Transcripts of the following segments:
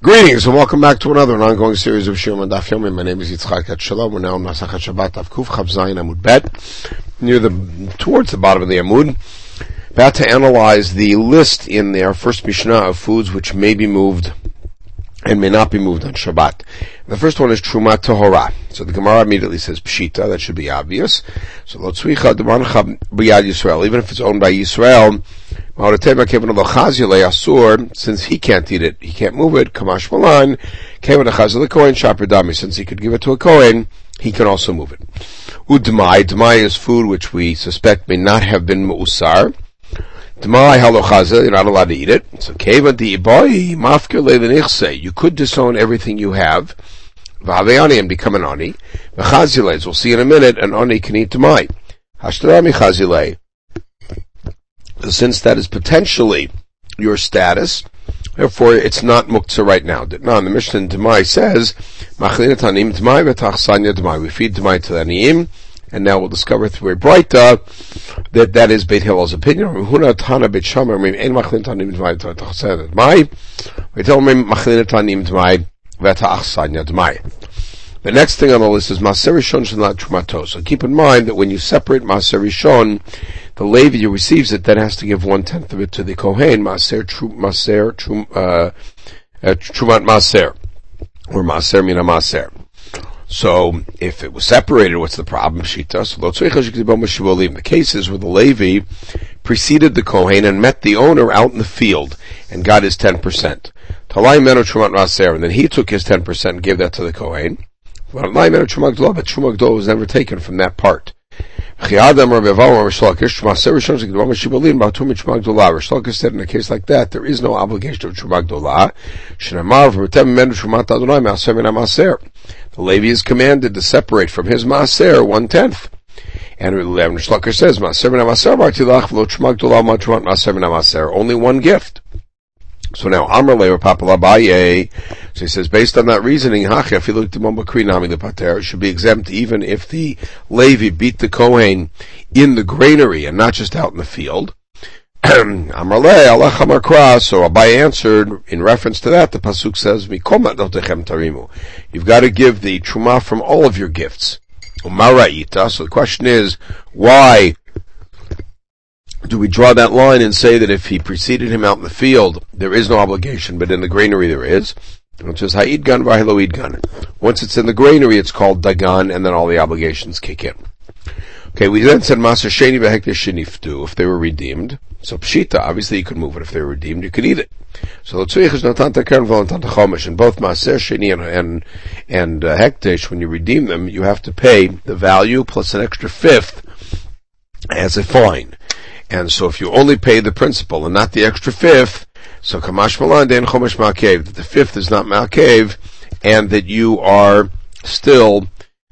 Greetings and welcome back to another ongoing series of Shiur and Daf Yomi. My name is Yitzchak Etshalom. We're now on Masachat Shabbat Daf Kuf Chav Zayin Amud Bet, near the towards the bottom of the Amud. About to analyze the list in our first Mishnah of foods which may be moved and may not be moved on Shabbat. The first one is Truma Tahora. So the Gemara immediately says Pshita, that should be obvious. So Lotzvicha Demancha B'yad Yisrael, even if it's owned by Yisrael, since he can't eat it, he can't move it, Kamash Malan, Kohen Shapradami, since he could give it to a Kohen, he can also move it. Udmai, Dmai is food which we suspect may not have been Mu'usar. Dmai halochaza, you're not allowed to eat it. So keva di boy mafkir You could disown everything you have. V'aveani and become an oni. V'chazilez, we'll see in a minute, an ani can eat dmai. Hashtarami chazilei since that is potentially your status, therefore it's not muktzah right now. Now, the Mishnah in Demai says, Machlin Demai v'tachsanya Demai. We feed Demai to the Aniyim, and now we'll discover through a braita that that is Beit Hillel's opinion. The next thing on the list is Maser Rishon Shanat Trumato. So keep in mind that when you separate Maser Rishon, the Levi who receives it then has to give one tenth of it to the Kohen, Maser Trum, Maser Trum, uh, uh, Trumat Maser, or Maser Mina Maser. So if it was separated, what's the problem? The cases where the Levi preceded the Kohen and met the owner out in the field and got his ten percent. Talai Meno Trumat Maser, and then he took his ten percent and gave that to the Kohen. But Truma was never taken from that part. Said in a case like that, there is no obligation of Truma Gdolah. The Levi is commanded to separate from his Maser one tenth. And Rishlaka says, Maser ben Maser, only one gift. So now Amrle or Papalabaye, so he says based on that reasoning, the pater should be exempt even if the Levi beat the Kohen in the granary and not just out in the field. Amrle Allah Kras. So Abai answered in reference to that. The pasuk says, tarimu." You've got to give the truma from all of your gifts. Umaraita, so the question is, why do we draw that line and say that if he preceded him out in the field, there is no obligation, but in the granary there is? Which is ha'id gun. Once it's in the granary, it's called dagan, and then all the obligations kick in. Okay, we then said maser sheni sheniftu, if they were redeemed. So pshita, obviously you could move it. If they were redeemed, you could eat it. So l'tzuyich is notanta kern v'lantanta chomesh, and both maser sheni and, and, and uh, hekdesh, when you redeem them, you have to pay the value plus an extra fifth as a fine. And so if you only pay the principal and not the extra fifth, so kamash malan den chomesh ma'akev, that the fifth is not ma'akev, and that you are still,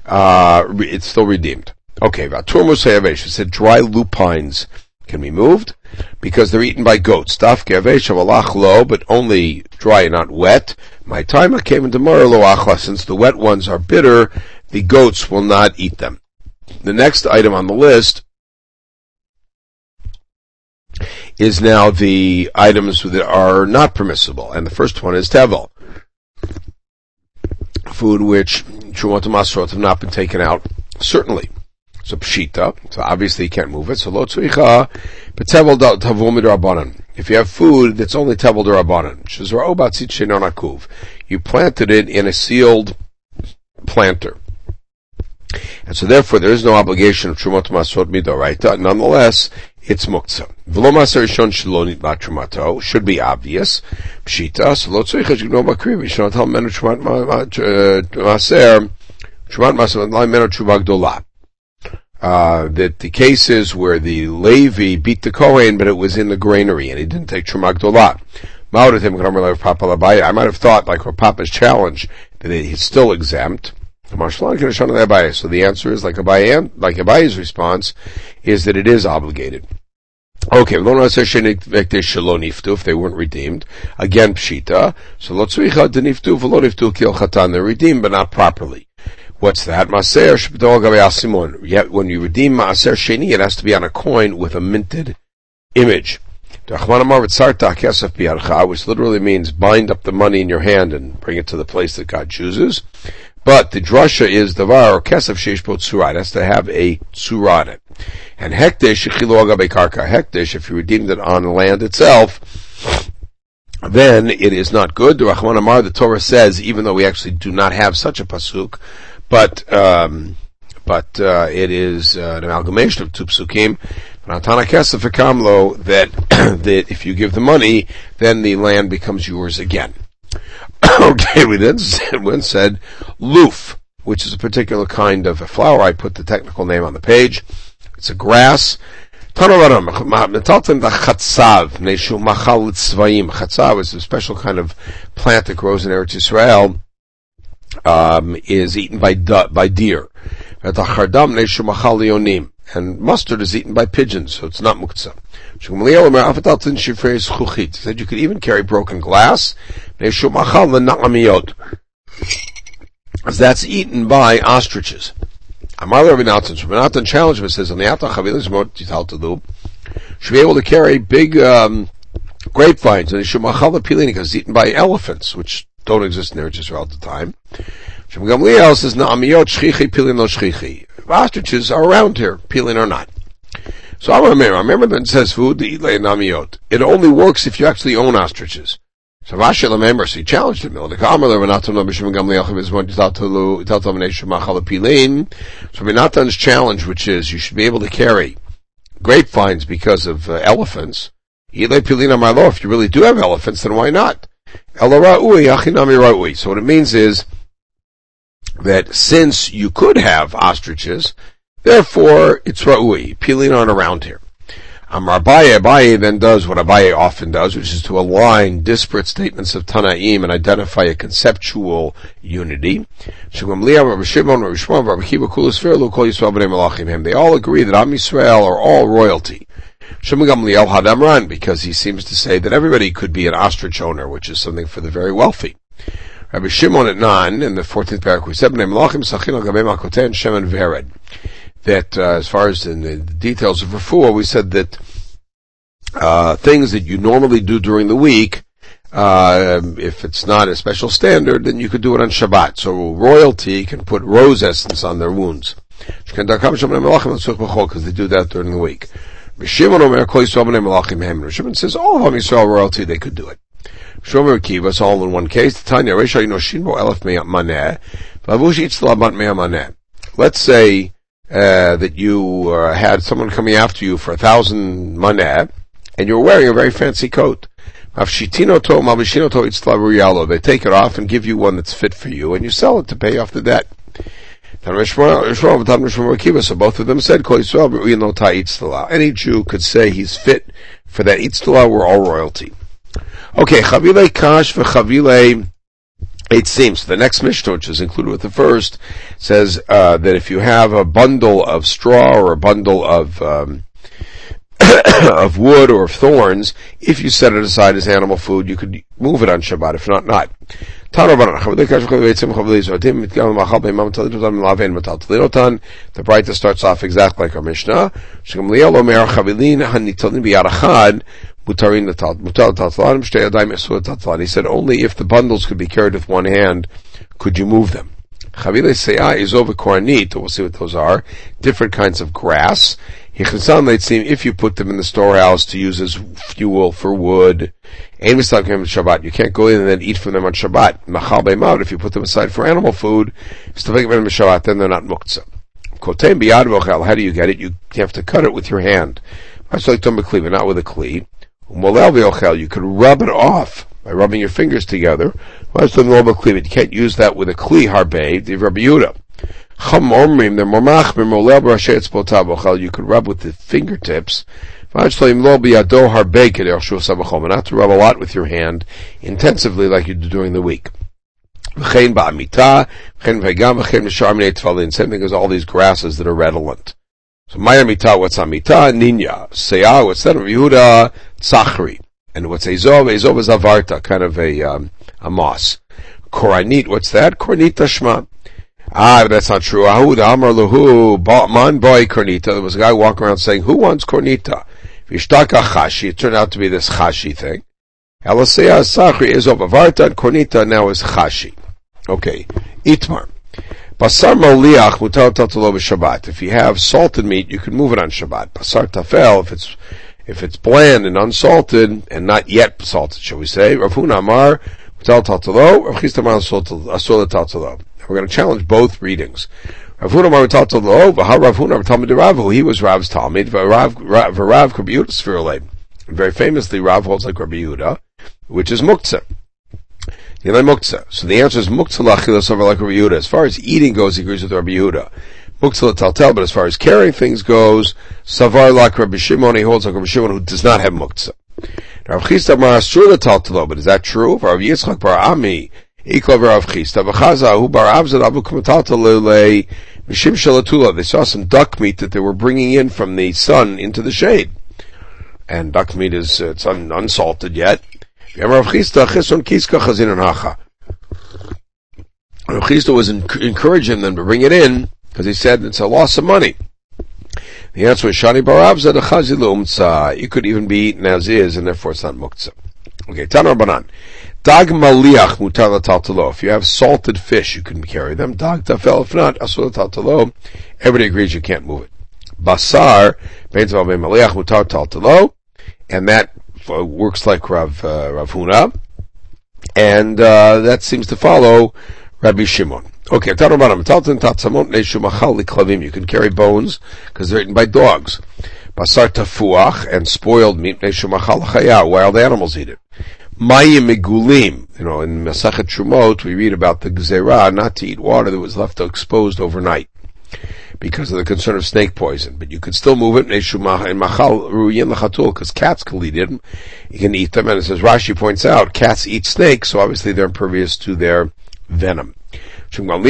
uh, it's still redeemed. Okay, Vatur Musayavesh said dry lupines can be moved because they're eaten by goats. Daf of lo, but only dry, not wet. My time came into lo achla, since the wet ones are bitter, the goats will not eat them. The next item on the list is now the items that are not permissible, and the first one is tevel. Food which Masrot have not been taken out, certainly. So pshita, so obviously you can't move it, so lo tzricha, but tevel tavul midrabanan. If you have food that's only tevel derabanan, shizra obatzit shenonakuv, you planted it in a sealed planter. And so therefore there is no obligation of Trumot Masrot Midoraita. Nonetheless, it's muktzah. V'lo maser rishon shalonit matrumato should be obvious. Pshita, so lo tzricha shigno makriv, yishon tal menu trumat maser, trumat maser, lai menu truma gdolah. Uh, that the cases where the Levi beat the Kohen, but it was in the granary, and he didn't take Truma Gdolah. I might have thought, like Papa's challenge, that he's still exempt. So the answer is, like Abai, like Abai's response, is that it is obligated. Okay, if they weren't redeemed, again pshita. So. They're redeemed, but not properly. What's that? Maser Yet when you redeem maaser sheni, it has to be on a coin with a minted image. which literally means bind up the money in your hand and bring it to the place that God chooses. But the drasha is davar or kesef sheish bo. It has to have a tzura on it. And hekdesh karka. Hekdesh, if you redeemed it on land itself, then it is not good. The Rahman Amar, the Torah says, even though we actually do not have such a pasuk, but um, but uh, it is uh, an amalgamation of two psukim. That that if you give the money, then the land becomes yours again. okay, we then said, when said loof, which is a particular kind of a flower. I put the technical name on the page. It's a grass. Chatzav is a special kind of plant that grows in Eretz Israel, um, is eaten by, by deer. And mustard is eaten by pigeons, so it's not muktzah. Said you could even carry broken glass. As that's eaten by ostriches. Amar Rabbi Natan, Rabbi Natan challenged should be able to carry big, um, grapevines, and because it's eaten by elephants, which don't exist in Eretz Israel at the time. Shem Gamliel says, Na'amiyot shchichi pilin no shchichi. Ostriches are around here, pilin or not. So I remember, I remember that it says food eat namiot. It only works if you actually own ostriches. So Rashi remember, so he challenged him. So Natan's challenge, which is you should be able to carry grapevines because of uh, elephants. If you really do have elephants, then why not? So what it means is that since you could have ostriches, Therefore, it's Ra'ui. Peeling on around here. Amar Abaye, then does what Abaye often does, which is to align disparate statements of Tanaim and identify a conceptual unity. They all agree that Am Yisrael are all royalty. Because he seems to say that everybody could be an ostrich owner, which is something for the very wealthy. Rabbi Shimon at 9, in the 14th paragraph, we said, that uh, as far as in the details of refuah, we said that uh, things that you normally do during the week, uh, if it's not a special standard, then you could do it on Shabbat. So royalty can put rose essence on their wounds because they do that during the week. Shimon says all of Yisrael royalty they could do it. Shomer Kiva, it's all in one case. Tanya, Let's say uh, that you uh, had someone coming after you for a thousand maneh, and you're wearing a very fancy coat. They take it off and give you one that's fit for you, and you sell it to pay off the debt. So both of them said, Any Jew could say he's fit for that itztala, we're all royalty. Okay, chavile kash v'chavile it seems the next Mishnah, which is included with the first, says uh, that if you have a bundle of straw or a bundle of um, of wood or of thorns, if you set it aside as animal food, you could move it on Shabbat. If not, not. The Breita starts off exactly like our Mishnah. He said only if the bundles could be carried with one hand could you move them. Chavile se'ah is over kornit, we'll see what those are, different kinds of grass. If you put them in the storehouse to use as fuel for wood, Shabbat, you can't go in and then eat from them on Shabbat. If you put them aside for animal food, Shabbat, then they're not muktzah. How do you get it? You have to cut it with your hand. Not with a kli. You could rub it off by rubbing your fingers together. You can't use that with a kli harbe, the Rabbi Yehuda. You could rub with the fingertips. Not to rub a lot with your hand intensively like you do during the week. Same thing as all these grasses that are redolent. So Maya Mita, what's Amita? Ninya. Seya, what's that? Yehuda Tzachri. And what's Ezov? Ezov is Avarta, kind of a, um, a moss. Koranit, what's that? Kornita Shma. Ah, that's not true. Ahud Amar Lahu, Man Boy Kornita. There was a guy walking around saying, who wants Kornita? Vishtaka chashi, it turned out to be this chashi thing. Elisea sachri is of avarta, and kornita now is chashi. Okay, itmar. Basar moliach mutar tatalo b'Shabbat. If you have salted meat, you can move it on Shabbat. Basar tafel, if it's if it's bland and unsalted and not yet salted, shall we say? Rav Huna Amar mutar tatalo, Rav Chisda Amar asol tatalo. We're going to challenge both readings. Rav Huna tatalo, v'ha Rav Huna Talmud. He was Rav's Talmud. V'Rav V'Rav Rabbi Yehuda Very famously, Rav holds like Rabbi Yehuda, which is muktzah. So the answer is muktzah lachilas over like Rabbi Yehuda. As far as eating goes, he agrees with Rabbi Yehuda. Muktzah but as far as carrying things goes, savar like Rabbi Shimon, he holds like Rabbi Shimon who does not have muktzah. Rav Chisda mar asur taltelo, but is that true? Rav Yitzchak bar Ami, They saw some duck meat that they were bringing in from the sun into the shade. And duck meat is, it's un- unsalted yet. Rav Chisda was encouraging them to bring it in because he said it's a loss of money. The answer is Shani Barav zed a It could even be eaten as is, and therefore it's not muktzah. Okay, Tanar Banan. Dag maliach. If you have salted fish, you can carry them. Dag tafel. If not. Everybody agrees you can't move it. Basar, maliach. And that uh, works like Rav, uh, Rav Huna, and uh, that seems to follow Rabbi Shimon. Okay, you can carry bones because they're eaten by dogs. Basar tafuach and spoiled meat wild animals eat it. Mayim megulim, you know, in Masachet Trumot we read about the gzera not to eat water that was left exposed overnight because of the concern of snake poison. But you could still move it because cats can eat them. You can eat them, and as Rashi points out, cats eat snakes, so obviously they're impervious to their venom. You're not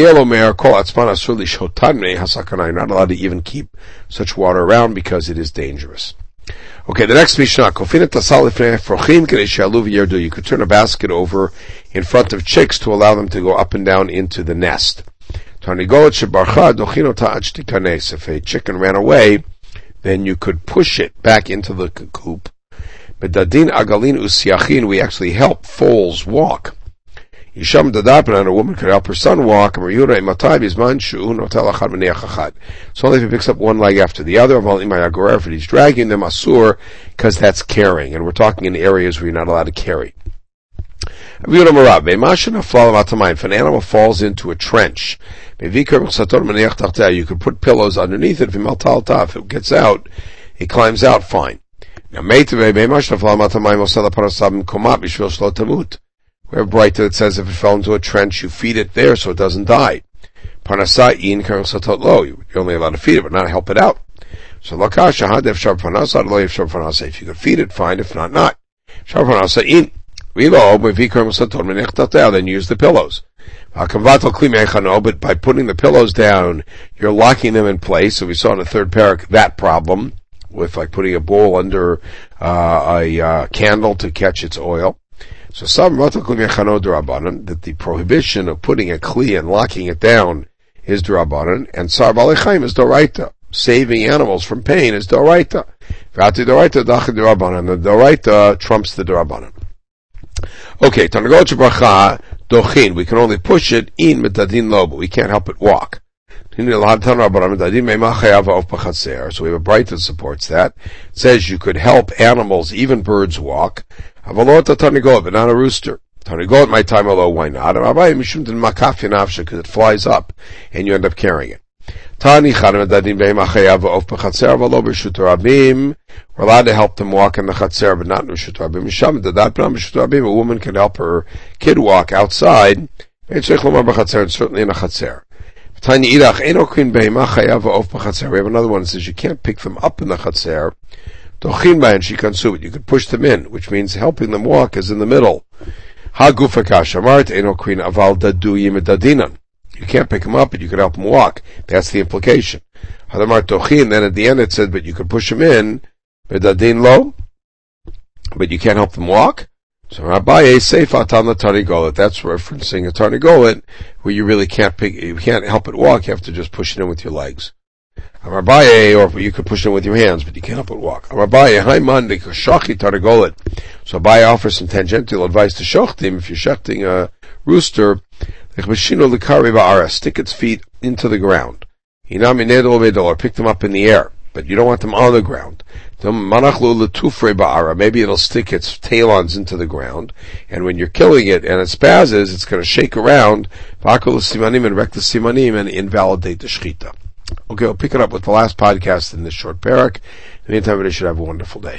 allowed to even keep such water around because it is dangerous. Okay, the next Mishnah, you could turn a basket over in front of chicks to allow them to go up and down into the nest. If a chicken ran away, then you could push it back into the coop. Agalin we actually help foals walk. Yisham and a woman could help her son walk. So only if he picks up one leg after the other, if he's dragging them asur, because that's carrying, and we're talking in areas where you're not allowed to carry. If an animal falls into a trench, you could put pillows underneath it. If it gets out, it climbs out fine. Now, we have brighter that says if it fell into a trench, you feed it there so it doesn't die. You're only allowed to feed it, but not help it out. So if you could feed it, fine. If not, not. In bow sat out, then use the pillows. But by putting the pillows down, you're locking them in place. So we saw in the third parak that problem with like putting a bowl under uh, a uh, candle to catch its oil. So some that the prohibition of putting a kli and locking it down is drabanan, and sar balechayim is doraita. Saving animals from pain is doraita. Vati doraita dachin drabanan. The doraita trumps the drabanan. Okay, Tanagot Bracha Dochin. We can only push it in Metadin Lo, but we can't help it walk. So we have a bright that supports that. It says you could help animals, even birds walk. But not a rooster. Tanigot my time alone, why not? Because it flies up and you end up carrying it. Tani We're allowed to help them walk in the Chatzer, but not in Rishut Rabim. Misham Dadat B'nam Rishut Rabim, a woman can help her kid walk outside, and certainly in a Chatzer. Tani Idach, Eno Queen Behema Chayav Of B'Chatzer. We have another one that says you can't pick them up in the Chatzer. Dochin Bayan Shikansu, you could push them in, which means helping them walk is in the middle. Ha Gufakash, Aval Dadu Yimedadinan. You can't pick them up, but you can help them walk. That's the implication. Hadamar Tochin, then at the end it said, but you can push them in, Bedadin lo, but you can't help them walk. So Rabbi Seifat on the Tarnigolet. That's referencing a Tarnigolet where you really can't pick, you can't help it walk, you have to just push it in with your legs. Amarbaye, or you could push them with your hands, but you cannot but walk. Amarbaye, hi mandi, shochi targolet. So Abaye offers some tangential advice to shochtim, if you're shechting a rooster, stick its feet into the ground. Or pick them up in the air, but you don't want them on the ground. Maybe it'll stick its talons into the ground, and when you're killing it and it spazzes, it's going to shake around, and invalidate the shechita. Okay, I'll pick it up with the last podcast in this short parak. In the meantime, everybody should have a wonderful day.